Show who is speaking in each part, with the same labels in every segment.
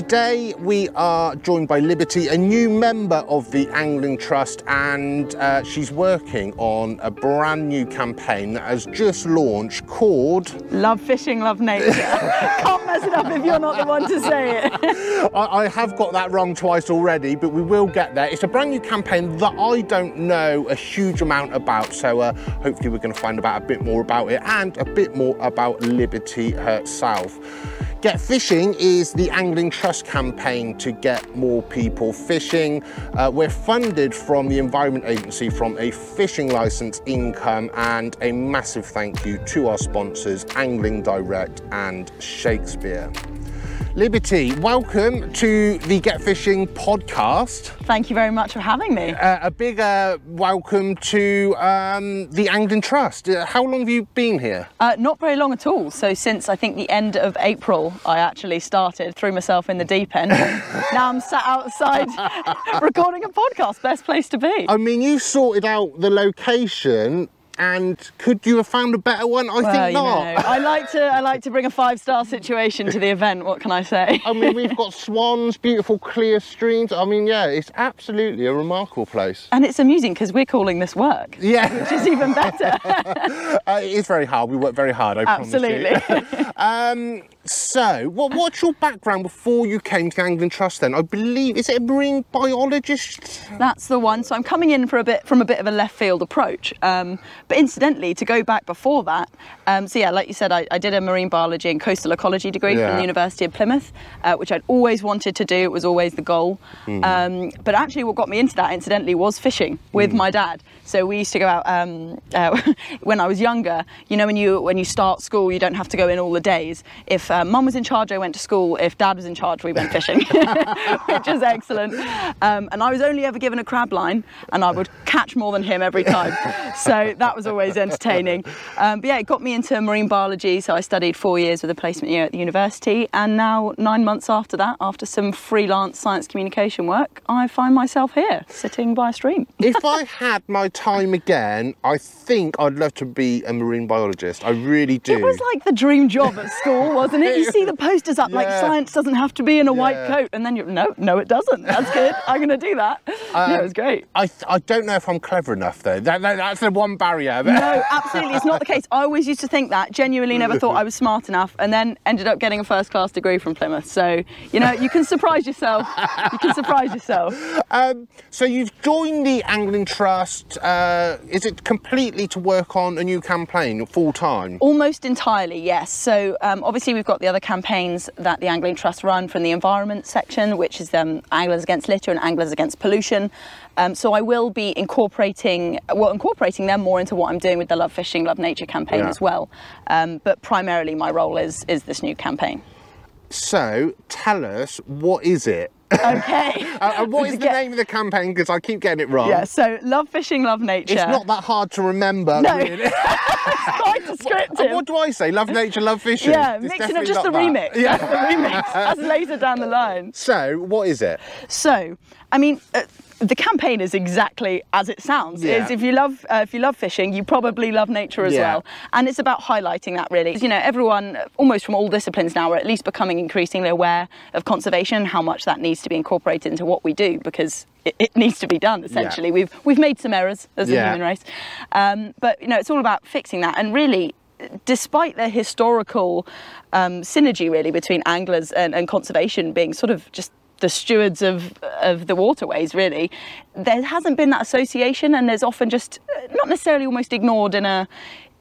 Speaker 1: Today we are joined by Liberty, a new member of the Angling Trust, and uh, she's working on a brand new campaign that has just launched called.
Speaker 2: Love fishing, love nature. Can't mess it up if you're not the one to say it.
Speaker 1: I, I have got that wrong twice already, but we will get there. It's a brand new campaign that I don't know a huge amount about, so uh, hopefully we're going to find out a bit more about it and a bit more about Liberty herself. Get Fishing is the Angling Trust campaign to get more people fishing. Uh, we're funded from the Environment Agency from a fishing licence income and a massive thank you to our sponsors Angling Direct and Shakespeare. Liberty, welcome to the Get Fishing podcast.
Speaker 2: Thank you very much for having me.
Speaker 1: Uh, a big uh, welcome to um, the Angling Trust. Uh, how long have you been here?
Speaker 2: Uh, not very long at all. So since I think the end of April, I actually started, threw myself in the deep end. now I'm sat outside recording a podcast. Best place to be.
Speaker 1: I mean, you sorted out the location and could you have found a better one? I
Speaker 2: Well,
Speaker 1: think not.
Speaker 2: know, I like to I like to bring a five star situation to the event. What can I say?
Speaker 1: I mean, we've got swans, beautiful clear streams. I mean, yeah, it's absolutely a remarkable place.
Speaker 2: And it's amusing because we're calling this work,
Speaker 1: Yeah,
Speaker 2: which is even better.
Speaker 1: uh, it is very hard. We work very hard, I
Speaker 2: Absolutely.
Speaker 1: promise you. um, so, what, what's your background before you came to the Angling Trust then? I believe, is it a marine biologist?
Speaker 2: That's the one. So I'm coming in for a bit from a bit of a left field approach. Um, but incidentally, to go back before that, um, so yeah, like you said, I, I did a marine biology and coastal ecology degree
Speaker 1: Yeah.
Speaker 2: from the University of Plymouth, uh, which I'd always wanted to do. It was always the goal. Um, but actually, what got me into that, incidentally, was fishing with my dad. So we used to go out um, uh, when I was younger. You know, when you when you start school, you don't have to go in all the days. If uh, mum was in charge, I went to school. If dad was in charge, we went fishing, which is excellent. Um, and I was only ever given a crab line, and I would catch more than him every time. So that was always entertaining. Um, but yeah, it got me into marine biology. So I studied four years with a placement year at the university, and now nine months after that, after some freelance science communication work, I find myself here, sitting by a stream.
Speaker 1: if I had my time again, I think I'd love to be a marine biologist. I really do.
Speaker 2: It was like the dream job at school, wasn't it? You see the posters up like science doesn't have to be in a white coat, and then you're no, no, it doesn't. That's good. I'm going to do that. yeah, it was great.
Speaker 1: I, I don't know if I'm clever enough though. That, that, that's the one barrier.
Speaker 2: No, absolutely, it's not the case. I always used to think that. Genuinely, never thought I was smart enough, and then ended up getting a first class degree from Plymouth. So you know, you can surprise yourself. You can surprise yourself.
Speaker 1: Um, so you've joined the Angling Trust. Uh, is it completely to work on a new campaign full time?
Speaker 2: Almost entirely, yes. So um, obviously we've got the other campaigns that the Angling Trust run from the environment section, which is um, Anglers Against Litter and Anglers Against Pollution. Um, so I will be incorporating, well, incorporating them more into what I'm doing with the Love Fishing, Love Nature campaign
Speaker 1: Yeah.
Speaker 2: as well. Um, but primarily my role is is this new campaign.
Speaker 1: So tell us what is it?
Speaker 2: Okay.
Speaker 1: Uh, and what is the name of the campaign? Because I keep getting it wrong.
Speaker 2: Yeah. So Love Fishing, Love Nature.
Speaker 1: It's not that hard to remember.
Speaker 2: No.
Speaker 1: really.
Speaker 2: It's quite descriptive.
Speaker 1: And what do I say? Love nature, love fishing.
Speaker 2: yeah,
Speaker 1: It's
Speaker 2: mixing up just the
Speaker 1: that.
Speaker 2: remix.
Speaker 1: Yeah.
Speaker 2: That's the remix. That's later down the line.
Speaker 1: So what is it?
Speaker 2: So, I mean, uh, the campaign is exactly as it sounds.
Speaker 1: Yeah.
Speaker 2: Is if you love uh, if you love fishing, you probably love nature as
Speaker 1: Yeah.
Speaker 2: well, and it's about highlighting that really. You know, everyone, almost from all disciplines now, are at least becoming increasingly aware of conservation and how much that needs to be incorporated into what we do because. It, it needs to be done. Essentially, we've we've made some errors as a
Speaker 1: Yeah.
Speaker 2: human race, um, but you know it's all about fixing that. And really, despite the historical um, synergy really between anglers and, and conservation being sort of just the stewards of of the waterways really there hasn't been that association and there's often just uh, not necessarily almost ignored in a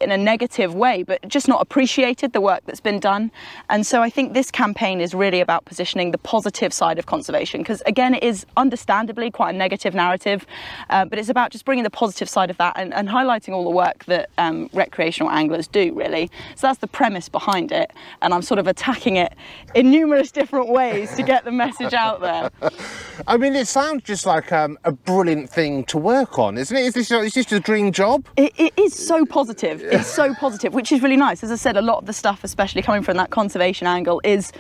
Speaker 2: in a negative way, but just not appreciated the work that's been done. And so I think this campaign is really about positioning the positive side of conservation, because again, it is understandably quite a negative narrative, uh, but it's about just bringing the positive side of that and, and highlighting all the work that um, recreational anglers do, really. So that's the premise behind it, and I'm sort of attacking it in numerous different ways to get the message out there.
Speaker 1: I mean, it sounds just like um, a brilliant thing to work on, isn't it? Is this, is this a dream job?
Speaker 2: It, it is so positive. It's so positive, which is really nice. As I said, a lot of the stuff, especially coming from that conservation angle, is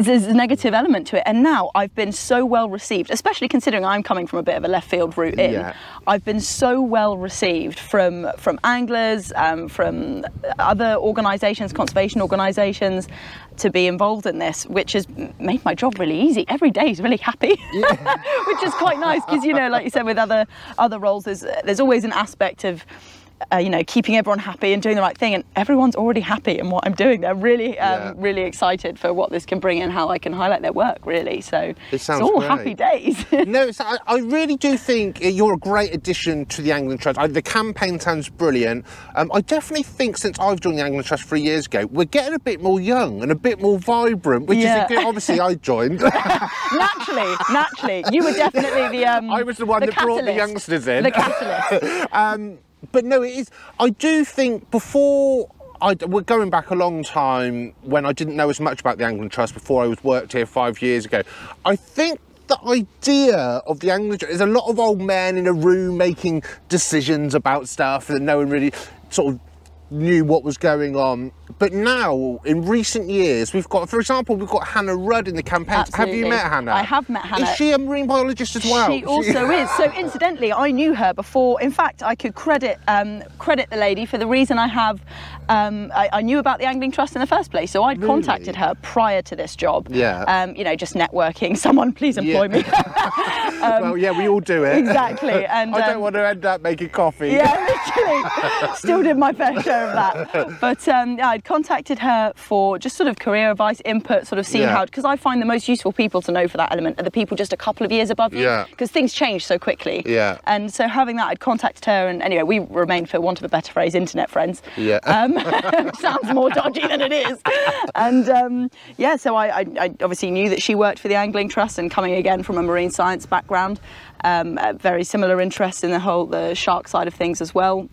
Speaker 2: there's a negative element to it. And now I've been so well received, especially considering I'm coming from a bit of a left field route in.
Speaker 1: Yeah.
Speaker 2: I've been so well received from from anglers, um, from other organisations, conservation organisations, to be involved in this, which has made my job really easy. Every day is really happy, which is quite nice because you know, like you said, with other other roles, there's there's always an aspect of uh, you know, keeping everyone happy and doing the right thing. And everyone's already happy in what I'm doing. They're really, um,
Speaker 1: Yeah.
Speaker 2: really excited for what this can bring and how I can highlight their work, really. So it's
Speaker 1: sounds
Speaker 2: all
Speaker 1: great.
Speaker 2: happy days.
Speaker 1: no, it's, I, I really do think you're a great addition to the Angling Trust. I, the campaign sounds brilliant. Um, I definitely think since I've joined the Angling Trust three years ago, we're getting a bit more young and a bit more vibrant, which
Speaker 2: Yeah.
Speaker 1: is a good. Obviously, I joined.
Speaker 2: naturally, naturally. You were definitely the. Um,
Speaker 1: I was the one that brought the youngsters in.
Speaker 2: The catalyst.
Speaker 1: but no, it is. I do think before. I, we're going back a long time when I didn't know as much about the Angling Trust before I was worked here five years ago. I think the idea of the Angling Trust is a lot of old men in a room making decisions about stuff and no one really sort of knew what was going on. But now, in recent years, we've got, for example, we've got Hannah Rudd in the campaign. Have you met Hannah?
Speaker 2: I have met Hannah.
Speaker 1: Is she a marine biologist as well?
Speaker 2: She also is. So incidentally, I knew her before. In fact, I could credit um, credit the lady for the reason I have. Um, I, I knew about the Angling Trust in the first place, so I'd
Speaker 1: Really?
Speaker 2: contacted her prior to this job.
Speaker 1: Yeah.
Speaker 2: Um, you know, just networking. Someone please employ
Speaker 1: Yeah.
Speaker 2: me.
Speaker 1: well, yeah, we all do it.
Speaker 2: exactly. And
Speaker 1: I don't
Speaker 2: um,
Speaker 1: want to end up making coffee.
Speaker 2: yeah, Still did my fair share of that. But um, yeah, I'd contacted her for just sort of career advice, input, sort of seeing
Speaker 1: Yeah.
Speaker 2: how, because I find the most useful people to know for that element are the people just a couple of years above you.
Speaker 1: Yeah.
Speaker 2: Because things change so quickly.
Speaker 1: Yeah.
Speaker 2: And so having that, I'd contacted her, and anyway, we remained, for want of a better phrase, internet friends.
Speaker 1: Yeah.
Speaker 2: Um, sounds more dodgy than it is. And um, yeah, so I, I, I obviously knew that she worked for the Angling Trust, and coming again from a marine science background, um, very similar interest in the whole the shark side of things as well.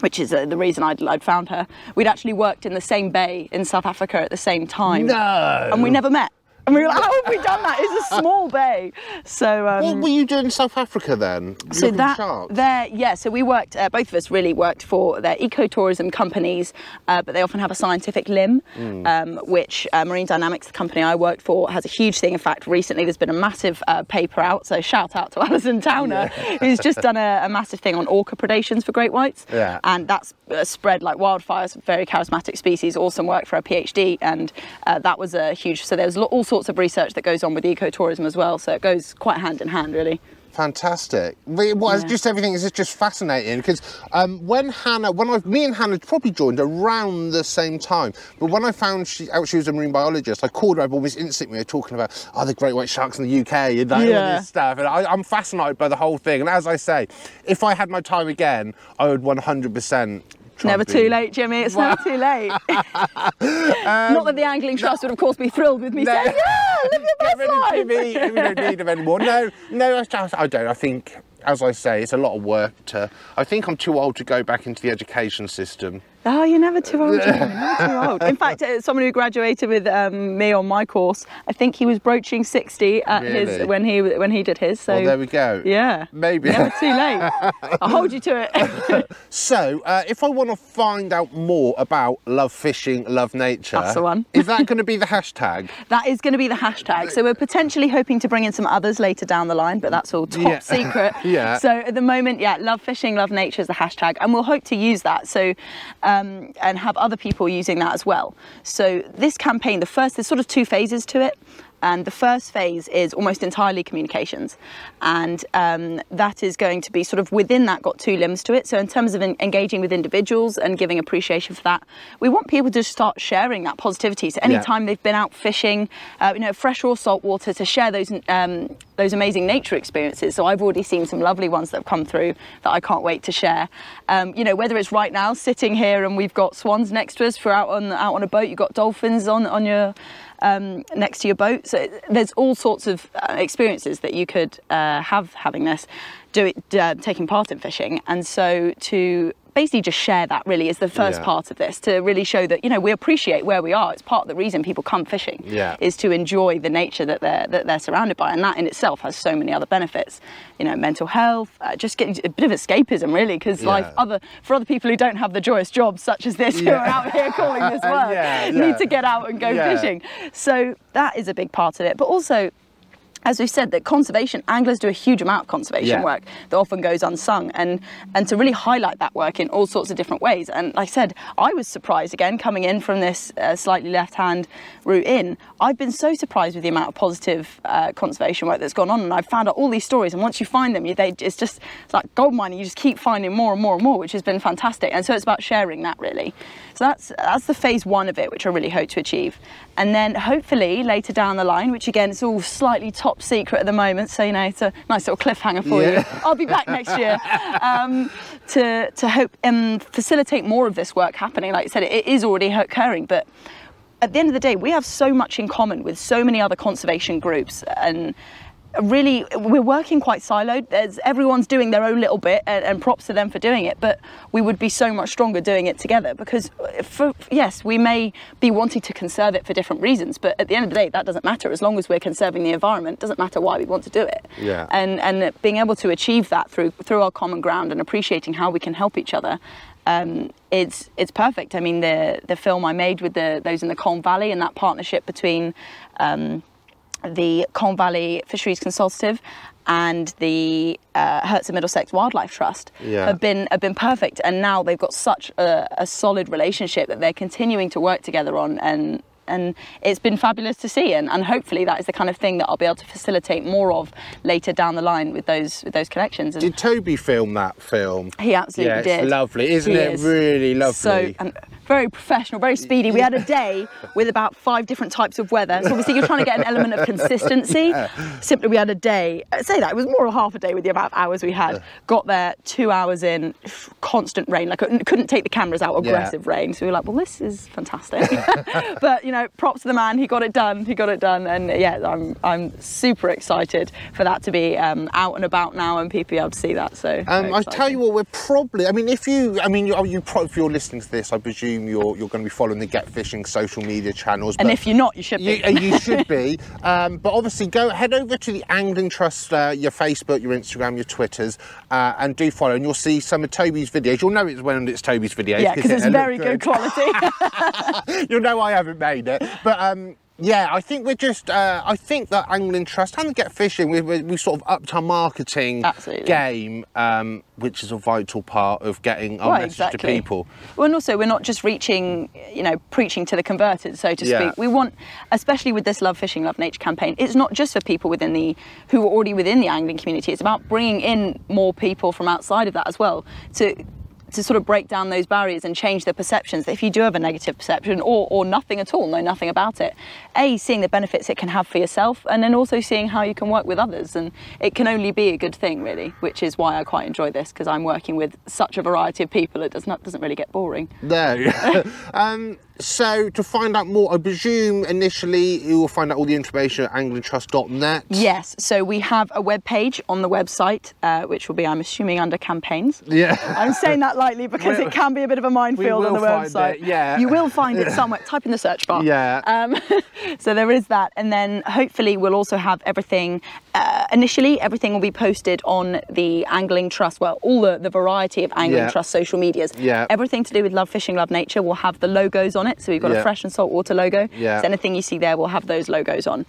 Speaker 2: Which is uh, the reason I'd, I'd found her. We'd actually worked in the same bay in South Africa at the same time.
Speaker 1: No.
Speaker 2: And we never met. And we were like, how have we done that? It's a small bay. So um,
Speaker 1: What were you doing in South Africa then?
Speaker 2: so that
Speaker 1: sharks?
Speaker 2: there, yeah. So we worked. Uh, both of us really worked for their ecotourism companies, uh, but they often have a scientific limb,
Speaker 1: Hmm.
Speaker 2: um, which uh, Marine Dynamics, the company I worked for, has a huge thing. In fact, recently there's been a massive uh, paper out. So shout out to Alison Towner, who's just done a, a massive thing on orca predations for great whites,
Speaker 1: Yeah.
Speaker 2: and that's uh, spread like wildfire. It's very charismatic species. Awesome work for a PhD, and uh, that was a huge. So there's all sorts of research that goes on with ecotourism as well. So it goes quite hand in hand, really.
Speaker 1: Fantastic. We- Well,
Speaker 2: Yeah.
Speaker 1: just everything is just fascinating because um, when Hannah, when I, me and Hannah probably joined around the same time, but when I found she, out she was a marine biologist, I called her up almost instantly. We were talking about oh, the great white sharks in the UK and that, all
Speaker 2: Yeah.
Speaker 1: this stuff, and I, I'm fascinated by the whole thing. And as I say, if I had my time again, I would 100. Percent
Speaker 2: Never too late, Jimmy. It's never too late. Not that the um, Angling Trust would, of course, be thrilled with me
Speaker 1: No.
Speaker 2: saying, "Yeah, live your best life."
Speaker 1: TV. We don't need them anymore. No, no, I just, I don't. I think, as I say, it's a lot of work to. I think I'm too old to go back into the education system.
Speaker 2: Oh, you're never too old, Jimmy. Never too old. In fact, uh, someone who graduated with um, me on my course, I think he was broaching 60 at
Speaker 1: Really?
Speaker 2: his when he when he did his. So
Speaker 1: well, there we go.
Speaker 2: yeah,
Speaker 1: Maybe.
Speaker 2: never too late. I'll hold you to it.
Speaker 1: So, uh, if I want to find out more about love fishing, love nature,
Speaker 2: That's the one.
Speaker 1: is that going to be the hashtag?
Speaker 2: That is going to be the hashtag. So we're potentially hoping to bring in some others later down the line, but that's all top
Speaker 1: Yeah.
Speaker 2: secret.
Speaker 1: Yeah.
Speaker 2: So at the moment, yeah, love fishing, love nature is the hashtag, and we'll hope to use that. So um, Um, and have other people using that as well. So this campaign, the first, there's sort of two phases to it. And the first phase is almost entirely communications. And um, that is going to be sort of within that, got two limbs to it. So, in terms of en- engaging with individuals and giving appreciation for that, we want people to start sharing that positivity. So, anytime they've been out fishing, uh, you know, fresh or salt water, to share those, um, those amazing nature experiences. So, I've already seen some lovely ones that have come through that I can't wait to share. Um, you know, whether it's right now sitting here and we've got swans next to us for out on, out on a boat, you've got dolphins on, on your um, next to your boat. So there's all sorts of uh, experiences that you could uh, have having this, do it, uh, taking part in fishing. And so to basically just share that really is the first
Speaker 1: Yeah.
Speaker 2: part of this to really show that you know we appreciate where we are. It's part of the reason people come fishing
Speaker 1: Yeah.
Speaker 2: is to enjoy the nature that they're that they're surrounded by, and that in itself has so many other benefits. You know, mental health, uh, just getting a bit of escapism really, because like other for other people who don't have the joyous jobs such as this who are out here calling this work
Speaker 1: Yeah, yeah.
Speaker 2: need to get out and go
Speaker 1: Yeah.
Speaker 2: fishing. So that is a big part of it, but also as we've said, that conservation anglers do a huge amount of conservation
Speaker 1: Yeah.
Speaker 2: work that often goes unsung, and and to really highlight that work in all sorts of different ways. And like I said, I was surprised again coming in from this uh, slightly left-hand route in. I've been so surprised with the amount of positive uh, conservation work that's gone on, and I've found out all these stories. And once you find them, you, they it's just it's like gold mining. You just keep finding more and more and more, which has been fantastic. And so it's about sharing that really. So that's that's the phase one of it, which I really hope to achieve. And then hopefully later down the line, which again it's all slightly top secret at the moment, so you know it's a nice little cliffhanger for
Speaker 1: Yeah.
Speaker 2: you. I'll be back next year um, to to hope um, facilitate more of this work happening. Like I said, it is already occurring, but at the end of the day, we have so much in common with so many other conservation groups and really we're working quite siloed there's everyone's doing their own little bit and, and props to them for doing it but we would be so much stronger doing it together because for, yes we may be wanting to conserve it for different reasons but at the end of the day that doesn't matter as long as we're conserving the environment it doesn't matter why we want to do it
Speaker 1: Yeah.
Speaker 2: and and being able to achieve that through through our common ground and appreciating how we can help each other um, it's it's perfect. I mean, the the film I made with the those in the Colne Valley and that partnership between um, the Colne Valley Fisheries Consultative and the uh, Herts and Middlesex Wildlife Trust
Speaker 1: Yeah.
Speaker 2: have been have been perfect, and now they've got such a, a solid relationship that they're continuing to work together on, and and it's been fabulous to see, and, and hopefully that is the kind of thing that I'll be able to facilitate more of later down the line with those with those connections. And
Speaker 1: Did Toby film that film?
Speaker 2: he absolutely
Speaker 1: yeah,
Speaker 2: did.
Speaker 1: lovely, isn't
Speaker 2: He
Speaker 1: it?
Speaker 2: is.
Speaker 1: Really lovely.
Speaker 2: So and very professional, very speedy. We had a day with about five different types of weather. So obviously you're trying to get an element of consistency. Simply we had a day. I'd say that it was more than half a day with the amount of hours we had. Got there two hours in, constant rain. Like couldn't couldn't take the cameras out.
Speaker 1: Yeah.
Speaker 2: Aggressive rain. So we were like, well, this is fantastic. but you know, props to the man. He got it done. He got it done. And yeah, I'm I'm super excited for that to be um, out and about now and people be able to see that. So
Speaker 1: Um, I tell you what, we're probably. I mean, if you, I mean, you, you if you're listening to this, I presume you're you're going to be following the Get Fishing social media channels.
Speaker 2: And if you're not, you should
Speaker 1: you,
Speaker 2: be.
Speaker 1: uh, you should be. Um, but obviously, go head over to the Angling Trust, uh, your Facebook, your Instagram, your Twitters, uh, and do follow. And you'll see some of Toby's videos. You'll know it's when it's Toby's videos.
Speaker 2: Yeah, because it's very good quality.
Speaker 1: You'll know I haven't made it. But um, yeah, I think we're just. Uh, I think that Angling Trust and Get Fishing, we we we sort of upped our marketing
Speaker 2: Absolutely.
Speaker 1: game, um, which is a vital part of getting our
Speaker 2: Right,
Speaker 1: message
Speaker 2: exactly.
Speaker 1: to people.
Speaker 2: Well, and also we're not just reaching, you know, preaching to the converted, so to
Speaker 1: Yeah.
Speaker 2: speak. We want, especially with this Love Fishing, Love Nature campaign, it's not just for people within the who are already within the angling community. It's about bringing in more people from outside of that as well to to sort of break down those barriers and change the perceptions. If you do have a negative perception or, or nothing at all, know nothing about it, A, seeing the benefits it can have for yourself and then also seeing how you can work with others. And it can only be a good thing, really, which is why I quite enjoy this because I'm working with such a variety of people, it does not, doesn't really get boring.
Speaker 1: No. um, so to find out more, I presume initially you will find out all the information at anglingtrust.net.
Speaker 2: Yes, so we have a web page on the website, uh, which will be, I'm assuming, under campaigns.
Speaker 1: Yeah.
Speaker 2: I'm saying that lightly because
Speaker 1: We-
Speaker 2: it can be a bit of a minefield on the
Speaker 1: find
Speaker 2: website.
Speaker 1: it, yeah.
Speaker 2: You will find it somewhere. Type in the search bar.
Speaker 1: Yeah.
Speaker 2: Um, so there is that, and then hopefully we'll also have everything. Uh, initially, everything will be posted on the Angling Trust. Well, all the, the variety of Angling
Speaker 1: Yeah.
Speaker 2: Trust social medias.
Speaker 1: Yeah.
Speaker 2: Everything to do with Love Fishing, Love Nature will have the logos on it. So we've got
Speaker 1: Yeah.
Speaker 2: a fresh and saltwater logo.
Speaker 1: Yeah.
Speaker 2: So anything you see there will have those logos on.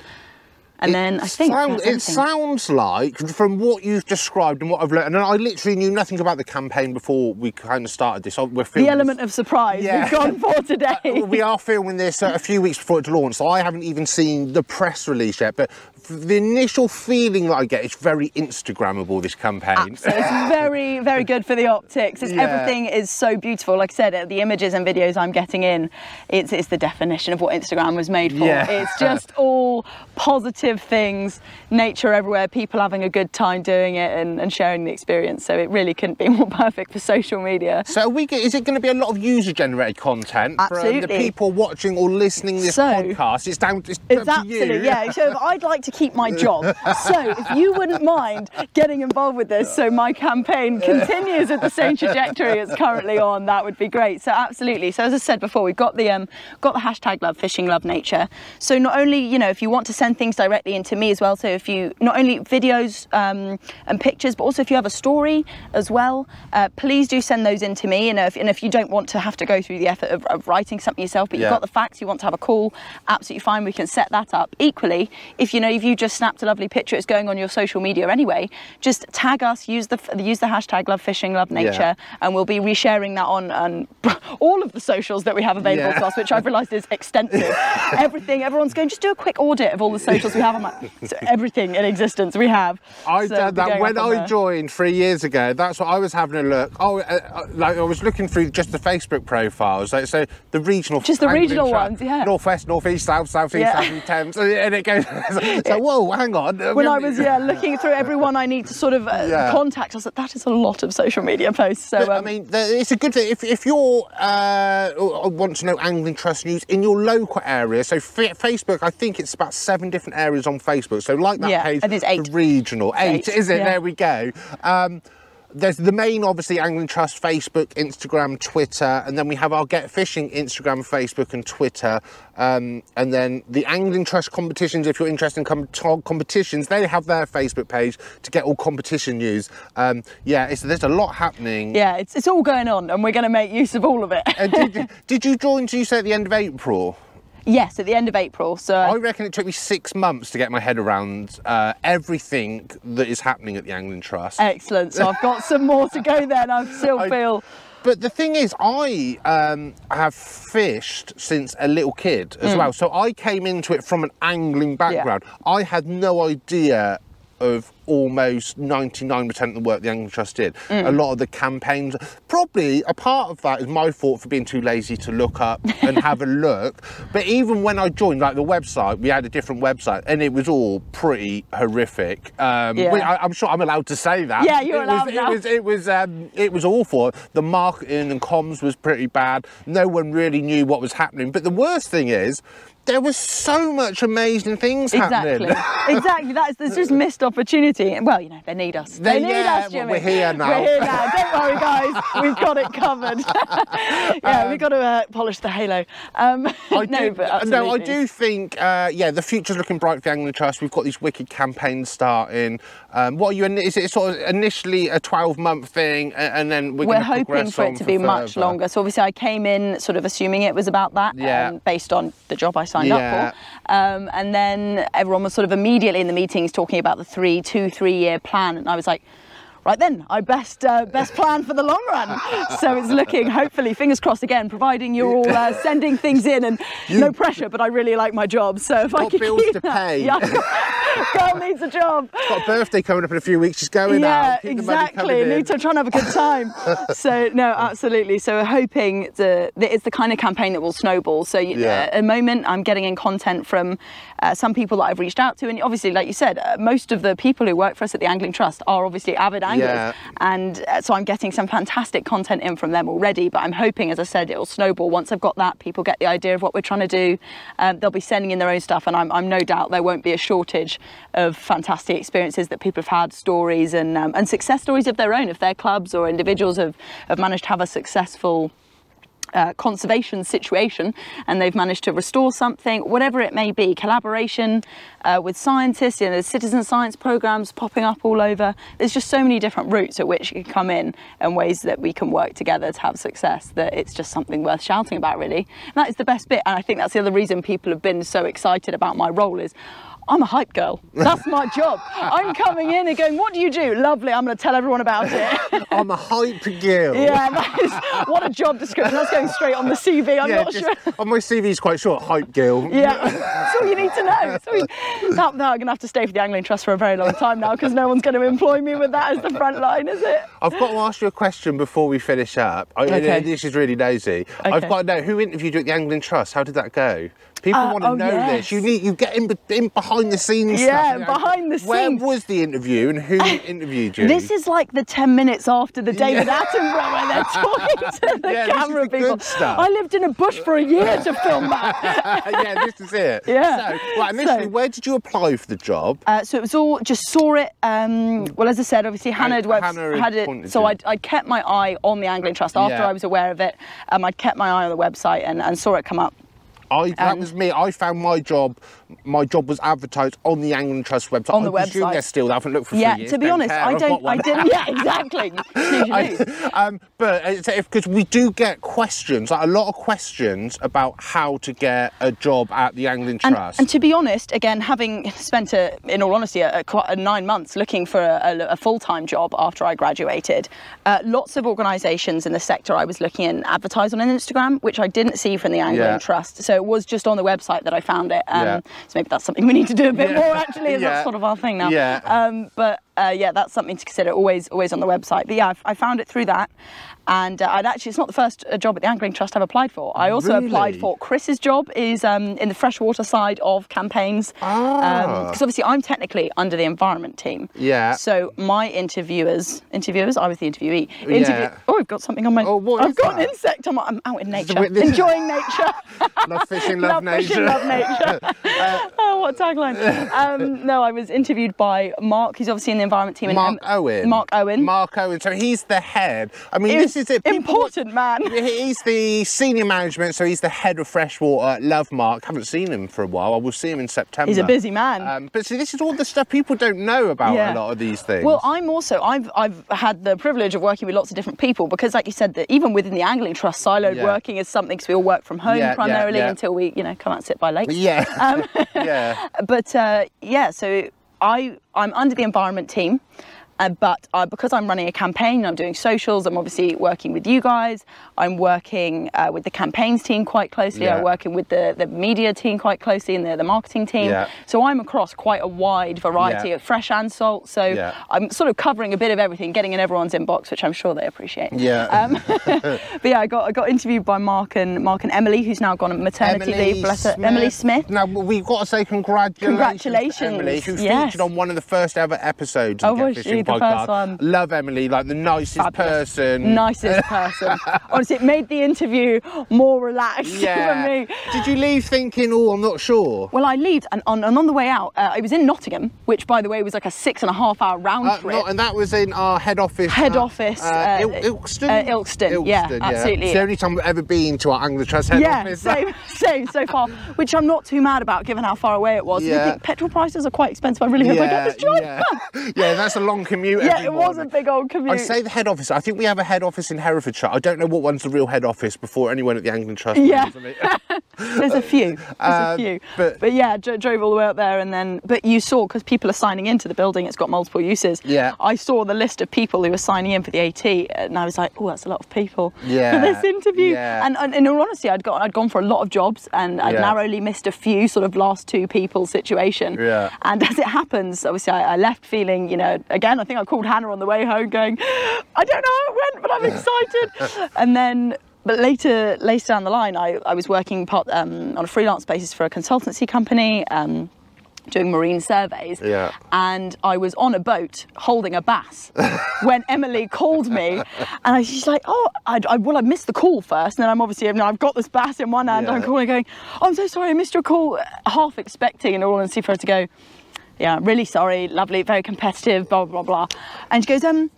Speaker 2: And then I think
Speaker 1: Sound- it sounds like, from what you've described and what I've learned, and I literally knew nothing about the campaign before we kind of started this. We're
Speaker 2: the
Speaker 1: filming
Speaker 2: element of surprise
Speaker 1: Yeah.
Speaker 2: we've gone for today.
Speaker 1: Well, we are filming this uh, a few weeks before it's launched, so I haven't even seen the press release yet. But the initial feeling that I get is very Instagrammable. This campaign.
Speaker 2: So it's very, very good for the optics. It's,
Speaker 1: Yeah.
Speaker 2: Everything is so beautiful. Like I said, the images and videos I'm getting in, it's, it's the definition of what Instagram was made for.
Speaker 1: Yeah.
Speaker 2: It's just all positive things, nature everywhere, people having a good time doing it and, and sharing the experience. So it really couldn't be more perfect for social media.
Speaker 1: So we get, is it going to be a lot of user-generated content from the people watching or listening to this
Speaker 2: So-
Speaker 1: podcast? It's down. It's,
Speaker 2: It's
Speaker 1: up to
Speaker 2: absolutely
Speaker 1: you.
Speaker 2: yeah. So I'd like to to keep my job. So if you wouldn't mind getting involved with this, so my campaign continues at the same trajectory it's currently on, that would be great. So absolutely. So as I said before, we've got the um, got the hashtag Love Fishing Love Nature. So not only you know if you want to send things directly into me as well. So if you not only videos um, and pictures, but also if you have a story as well, uh, please do send those in to me. And if, and if you don't want to have to go through the effort of, of writing something yourself, but
Speaker 1: Yeah.
Speaker 2: you've got the facts, you want to have a call, absolutely fine. We can set that up. Equally, if you know if you just snapped a lovely picture, it's going on your social media anyway. Just tag us, use the use the hashtag Love Fishing Love Nature,
Speaker 1: Yeah.
Speaker 2: and we'll be resharing that on on all of the socials that we have available
Speaker 1: Yeah.
Speaker 2: to us, which I've realised is extensive. everything, everyone's going just do a quick audit of all the socials we have. I'm like, so everything in existence we have.
Speaker 1: I
Speaker 2: So
Speaker 1: did that when I
Speaker 2: there.
Speaker 1: joined three years ago. That's what I was having a look. Oh, uh, uh, like I was looking through just the Facebook profiles. Like, so the regional,
Speaker 2: Just the regional
Speaker 1: track,
Speaker 2: ones, yeah.
Speaker 1: Northwest, northeast, south, southeast,
Speaker 2: Yeah.
Speaker 1: south Thames, and it goes. so whoa, hang on.
Speaker 2: when I was yeah looking through everyone I need to sort of uh,
Speaker 1: Yeah.
Speaker 2: contact, I was like, that is a lot of social media posts. So
Speaker 1: But, I
Speaker 2: um,
Speaker 1: mean, the- it's a good thing. If, if you're uh, want to know angling trust news in your local area, so fa- Facebook, I think it's about seven different areas on Facebook. So like that
Speaker 2: Yeah,
Speaker 1: page,
Speaker 2: and it's eight.
Speaker 1: regional eight,
Speaker 2: Eight,
Speaker 1: is it?
Speaker 2: yeah.
Speaker 1: There we go. Um, there's the main, obviously, Angling Trust Facebook, Instagram, Twitter, and then we have our Get Fishing Instagram, Facebook, and Twitter. Um, and then the Angling Trust competitions, if you're interested in com- competitions, they have their Facebook page to get all competition news. Um, yeah, it's, there's a lot happening.
Speaker 2: yeah, it's, it's all going on, and we're going to make use of all of it.
Speaker 1: And did, you- did you join, did you say at the end of April?
Speaker 2: Yes, at the end of April. So
Speaker 1: I reckon it took me six months to get my head around uh, everything that is happening at the Angling Trust.
Speaker 2: excellent. So I've got some more to go there, and I still
Speaker 1: I-
Speaker 2: feel.
Speaker 1: But the thing is, I um, have fished since a little kid as well. So I came into it from an angling background. I had no idea of almost 99% of the work the Angling Trust did.
Speaker 2: Hmm.
Speaker 1: A lot of the campaigns, probably a part of that is my fault for being too lazy to look up and have a look. But even when I joined, like the website, we had a different website and it was all pretty horrific. Um,
Speaker 2: Yeah.
Speaker 1: which I, I'm sure I'm allowed to say that.
Speaker 2: Yeah, you're
Speaker 1: it
Speaker 2: allowed
Speaker 1: was,
Speaker 2: now.
Speaker 1: It was, it was um, it was awful. The marketing and comms was pretty bad. No one really knew what was happening. But the worst thing is, there was so much amazing things
Speaker 2: Exactly.
Speaker 1: happening.
Speaker 2: exactly. That's there's just missed opportunity. Well, you know, they need us. They,
Speaker 1: They-
Speaker 2: need
Speaker 1: yeah,
Speaker 2: us,
Speaker 1: well,
Speaker 2: Jimmy.
Speaker 1: we're here now.
Speaker 2: We're here now. Don't worry, guys. We've got it covered. yeah, we've got to uh, polish the halo. Um,
Speaker 1: I
Speaker 2: no,
Speaker 1: do,
Speaker 2: but
Speaker 1: no, I do think, uh, yeah, the future's looking bright for the Angling Trust. We've got these wicked campaigns starting. Um, what are you? Is it sort of initially a 12-month thing, a- and then we're,
Speaker 2: We're hoping for it to be much longer. So obviously, I came in sort of assuming it was about that,
Speaker 1: Yeah.
Speaker 2: um, based on the job I signed
Speaker 1: Yeah.
Speaker 2: up for. Um, and then everyone was sort of immediately in the meetings talking about the three, two, three year plan, and I was like. Right then, I best uh, best plan for the long run. So it's looking, hopefully, fingers crossed again, providing you're all uh, sending things in and no pressure. But I really like my job, so if I can
Speaker 1: bills
Speaker 2: keep
Speaker 1: to
Speaker 2: that-
Speaker 1: pay.
Speaker 2: yeah, girl needs a job.
Speaker 1: Got a birthday coming up in a few weeks. She's going
Speaker 2: yeah,
Speaker 1: out. Money
Speaker 2: exactly. Need to try and have a good time. so no, absolutely. So we're hoping the, it's the kind of campaign that will snowball. So you,
Speaker 1: Yeah.
Speaker 2: at the moment, I'm getting in content from uh, some people that I've reached out to, and obviously, like you said, uh, most of the people who work for us at the Angling Trust are obviously avid anglers,
Speaker 1: Yeah.
Speaker 2: and uh, so I'm getting some fantastic content in from them already. But I'm hoping, as I said, it will snowball. Once I've got that, people get the idea of what we're trying to do. Um, they'll be sending in their own stuff, and I'm, I'm no doubt there won't be a shortage of fantastic experiences that people have had, stories and um, and success stories of their own, if their clubs or individuals have have managed to have a successful uh, conservation situation and they've managed to restore something, whatever it may be, collaboration uh, with scientists, you know, there's citizen science programs popping up all over. There's just so many different routes at which you can come in and ways that we can work together to have success that it's just something worth shouting about, really. And that is the best bit. And I think that's the other reason people have been so excited about my role is I'm a hype girl. That's my job. I'm coming in and going, what do you do? Lovely. I'm going to tell everyone about it.
Speaker 1: I'm a hype girl.
Speaker 2: yeah, that is what a job description. That's going straight on the CV. I'm
Speaker 1: Yeah,
Speaker 2: not
Speaker 1: just-
Speaker 2: sure.
Speaker 1: on my CV is quite short. Hype girl.
Speaker 2: Yeah, that's all you need to know. That's all you- that, that I'm going to have to stay for the Angling Trust for a very long time now because no one's going to employ me with that as the front line, is it?
Speaker 1: I've got to ask you a question before we finish up. I,
Speaker 2: Okay.
Speaker 1: This is really nosy.
Speaker 2: Okay.
Speaker 1: I've got to know who interviewed you at the Angling Trust. How did that go? People
Speaker 2: Uh,
Speaker 1: want to
Speaker 2: oh,
Speaker 1: know
Speaker 2: yes.
Speaker 1: this. You need you get in, in behind the scenes.
Speaker 2: Yeah,
Speaker 1: stuff.
Speaker 2: behind the
Speaker 1: Where
Speaker 2: scenes.
Speaker 1: Where was the interview and who interviewed you?
Speaker 2: This is like the 10 minutes after the David
Speaker 1: Yeah.
Speaker 2: Attenborough when they're talking to the
Speaker 1: Yeah, this is
Speaker 2: camera
Speaker 1: the good
Speaker 2: people.
Speaker 1: stuff.
Speaker 2: I lived in a bush for a year to film that.
Speaker 1: yeah, this is it.
Speaker 2: Yeah.
Speaker 1: So, right, initially,
Speaker 2: So-
Speaker 1: where did you apply for the job?
Speaker 2: Uh, so it was all just saw it. Um, well, as I said, obviously Hannah had, webs-
Speaker 1: Hannah had
Speaker 2: it. So. I'd, I'd kept my eye on the Angling Trust after
Speaker 1: Yeah.
Speaker 2: I was aware of it. Um, I'd kept my eye on the website and, and saw it come up.
Speaker 1: I, that
Speaker 2: Um,
Speaker 1: was me. I found my job. My job was advertised on the Angling Trust website.
Speaker 2: On the
Speaker 1: I
Speaker 2: website.
Speaker 1: they're still. I haven't looked for
Speaker 2: Yeah,
Speaker 1: three years.
Speaker 2: to be honest, I don't. I didn't. Yeah, exactly. Usually.
Speaker 1: um, but because we do get questions, like a lot of questions about how to get a job at the Angling Trust.
Speaker 2: and to be honest, again, having spent, a, in all honesty, a, a, nine months looking for a, a, a full-time job after I graduated, uh, lots of organisations in the sector I was looking in advertised on Instagram, which I didn't see from the Angling
Speaker 1: Yeah.
Speaker 2: Trust. So it was just on the website that I found it. Um,
Speaker 1: Yeah.
Speaker 2: So maybe that's something we need to do a bit
Speaker 1: Yeah.
Speaker 2: more. Actually, is
Speaker 1: Yeah.
Speaker 2: that's sort of our thing now.
Speaker 1: Yeah.
Speaker 2: Um, but uh, yeah, that's something to consider. Always, always on the website. But yeah, I, I found it through that. And uh, I'd actually, it's not the first uh, job at the Angling Trust I've applied for. I also applied for Chris's job is um, in the freshwater side of campaigns.
Speaker 1: Ah.
Speaker 2: Because obviously I'm technically under the environment team.
Speaker 1: Yeah.
Speaker 2: So my interviewers, interviewers, I was the interviewee.
Speaker 1: Yeah.
Speaker 2: Oh, I've got something on my.
Speaker 1: Oh, what
Speaker 2: I've got
Speaker 1: that?
Speaker 2: an insect. I'm, I'm out in nature, enjoying nature.
Speaker 1: love fishing, love,
Speaker 2: love
Speaker 1: nature.
Speaker 2: fishing, love nature. oh, what a tagline. Um, no, I was interviewed by Mark, who's obviously in the environment team. and,
Speaker 1: Mark
Speaker 2: um,
Speaker 1: Owen.
Speaker 2: Mark Owen.
Speaker 1: Mark Owen. So he's the head. I mean, this is it.
Speaker 2: Important man.
Speaker 1: He's the senior management, so he's the head of freshwater. Love Mark. Haven't seen him for a while. I will see him in September.
Speaker 2: He's a busy man.
Speaker 1: Um, but see, this is all the stuff people don't know about
Speaker 2: Yeah.
Speaker 1: a lot of these things.
Speaker 2: Well, I'm also I've I've had the privilege of working with lots of different people because, like you said, that even within the angling trust, siloed
Speaker 1: Yeah.
Speaker 2: working is something because we all work from home
Speaker 1: Yeah,
Speaker 2: primarily until we you know come out and sit by lakes.
Speaker 1: yeah,
Speaker 2: Um,
Speaker 1: yeah.
Speaker 2: but uh, yeah, so I I'm under the environment team. Uh, but uh, because I'm running a campaign, I'm doing socials. I'm obviously working with you guys. I'm working uh, with the campaigns team quite closely.
Speaker 1: Yeah.
Speaker 2: I'm working with the, the media team quite closely and the, the marketing team.
Speaker 1: Yeah.
Speaker 2: So I'm across quite a wide variety
Speaker 1: Yeah.
Speaker 2: of fresh and salt. So. I'm sort of covering a bit of everything, getting in everyone's inbox, which I'm sure they appreciate.
Speaker 1: Yeah.
Speaker 2: Um, but yeah, I got I got interviewed by Mark and Mark and Emily, who's now gone on maternity leave. Bless her. Emily Smith.
Speaker 1: Now we've got to say congratulations,
Speaker 2: Congratulations,
Speaker 1: to Emily, who
Speaker 2: yes.
Speaker 1: featured on one of the first ever episodes
Speaker 2: Oh,
Speaker 1: of the
Speaker 2: was
Speaker 1: Get? Fishing
Speaker 2: The
Speaker 1: podcast.
Speaker 2: first one.
Speaker 1: Love Emily, like the nicest
Speaker 2: Fabulous.
Speaker 1: person.
Speaker 2: Nicest person. Honestly, it made the interview more relaxed
Speaker 1: Yeah.
Speaker 2: for me.
Speaker 1: Did you leave thinking, oh, I'm not sure?
Speaker 2: Well, I leave, and on, and on the way out, uh, I was in Nottingham, which, by the way, was like a six and a half hour round
Speaker 1: Uh,
Speaker 2: trip.
Speaker 1: not- and that was in our head office.
Speaker 2: Head
Speaker 1: uh,
Speaker 2: office,
Speaker 1: Uh,
Speaker 2: uh,
Speaker 1: Il- Ilkeston?
Speaker 2: uh, Ilkeston, yeah, absolutely.
Speaker 1: It's the only time I've ever been to our Angling Trust head
Speaker 2: yeah,
Speaker 1: office.
Speaker 2: same, same, so far, which I'm not too mad about given how far away it was.
Speaker 1: Yeah.
Speaker 2: think petrol prices are quite expensive. I really hope I get this job.
Speaker 1: yeah. yeah, that's a long commute.
Speaker 2: Yeah,
Speaker 1: every
Speaker 2: it was a big old commute.
Speaker 1: I say the head office. I think we have a head office in Herefordshire. I don't know what one's the real head office before anyone at the Angling Trust.
Speaker 2: Yeah.
Speaker 1: knows, I mean.
Speaker 2: There's a few. There's a
Speaker 1: Um,
Speaker 2: few.
Speaker 1: but-
Speaker 2: But, yeah, dro- drove all the way up there, and then. But you saw because people are signing into the building. It's got multiple uses.
Speaker 1: Yeah.
Speaker 2: I saw the list of people who were signing in for the AT, and I was like, oh, that's a lot of people
Speaker 1: Yeah,
Speaker 2: for this interview.
Speaker 1: yeah.
Speaker 2: And, and in all honesty, I'd got I'd gone for a lot of jobs, and I'd
Speaker 1: Yeah.
Speaker 2: narrowly missed a few sort of last two people situation.
Speaker 1: Yeah.
Speaker 2: And as it happens, obviously, I, I left feeling, you know, again, I think I called Hannah on the way home, going, I don't know how it went, but I'm excited. and then. But later, later down the line, I, I was working part, um, on a freelance basis for a consultancy company, um, doing marine surveys.
Speaker 1: Yeah.
Speaker 2: And I was on a boat holding a bass when Emily called me, and I, she's like, "Oh, I, I, well, I missed the call first, and then I'm obviously, you know, I've got this bass in one hand. I'm calling, going, oh, I'm so sorry, I missed your call." Half expecting, in all honesty, for her to go, "Yeah, really sorry, lovely, very competitive, blah blah blah," and she goes, "Um,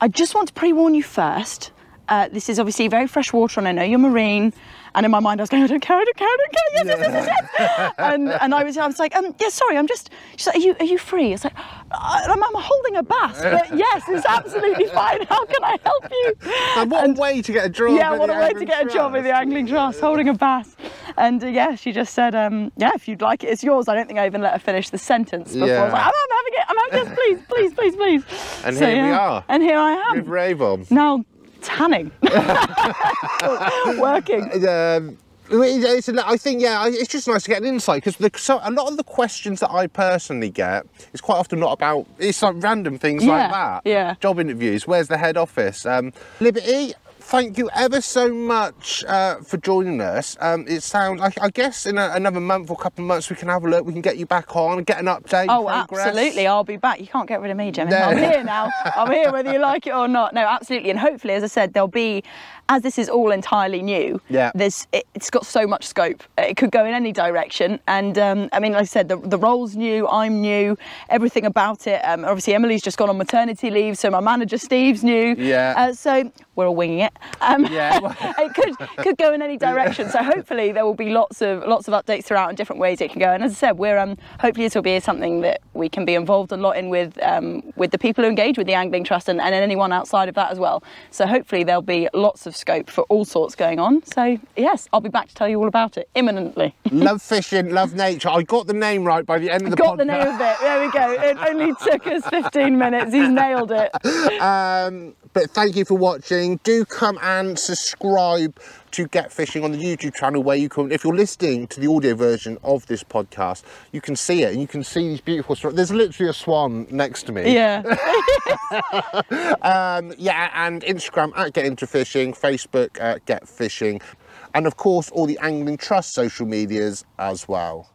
Speaker 2: I just want to pre-warn you first. Uh, this is obviously very fresh water, and I know you're marine." And in my mind, I was going, I don't care, I don't care, I don't care. Yes, yes, yes, yes, yes. and and I was, I was like, um, yeah, sorry, I'm just. She's like, are you, are you free? It's like, I'm, I'm holding a bass, but yes, it's absolutely fine. How can I help you?
Speaker 1: And what
Speaker 2: And-
Speaker 1: a way to get a job.
Speaker 2: yeah, what a way to get a job in the angling trust, holding a bass. And uh, yeah, she just said, um, yeah, if you'd like it, it's yours. I don't think I even let her finish the sentence before. I was
Speaker 1: Yeah.
Speaker 2: like, I'm, I'm having it. I'm having yes, please, please, please, please.
Speaker 1: And here we are.
Speaker 2: And here I am.
Speaker 1: With Raven.
Speaker 2: now tanning, working.
Speaker 1: Um, it's, I think, yeah, it's just nice to get an insight because so, a lot of the questions that I personally get is quite often not about, it's like random things like that.
Speaker 2: yeah.
Speaker 1: Job interviews, where's the head office? Um, Liberty, thank you ever so much uh, for joining us. Um, it sounds, I, I guess, in a, another month or couple of months, we can have a look. We can get you back on get an update.
Speaker 2: Oh,
Speaker 1: progress.
Speaker 2: absolutely. I'll be back. You can't get rid of me, Jimmy.
Speaker 1: No.
Speaker 2: I'm here now. I'm here whether you like it or not. No, absolutely. And hopefully, as I said, there'll be, as this is all entirely new,
Speaker 1: Yeah.
Speaker 2: there's it, it's got so much scope. It could go in any direction. And um, I mean, like I said, the, the role's new, I'm new, everything about it. Um, obviously, Emily's just gone on maternity leave, so my manager Steve's new.
Speaker 1: Yeah.
Speaker 2: Uh, so we're all winging it. Um,
Speaker 1: Yeah.
Speaker 2: it could could go in any direction. So hopefully there will be lots of lots of updates throughout and different ways it can go. And as I said, we're um, hopefully this will be something that we can be involved a lot in with um, with the people who engage with the Angling Trust and, and anyone outside of that as well. So hopefully there'll be lots of scope for all sorts going on. So yes, I'll be back to tell you all about it imminently.
Speaker 1: love fishing, love nature. I got the name right by the end of the podcast.
Speaker 2: Got the name of it. There we go. It only took us 15 minutes. He's nailed it.
Speaker 1: Um, but thank you for watching. Do come and subscribe to Get Fishing on the YouTube channel where you can, if you're listening to the audio version of this podcast, you can see it and you can see these beautiful. There's literally a swan next to me.
Speaker 2: Yeah.
Speaker 1: Um, yeah, and Instagram at Get Into Fishing, Facebook at Get Fishing, and of course all the Angling Trust social medias as well.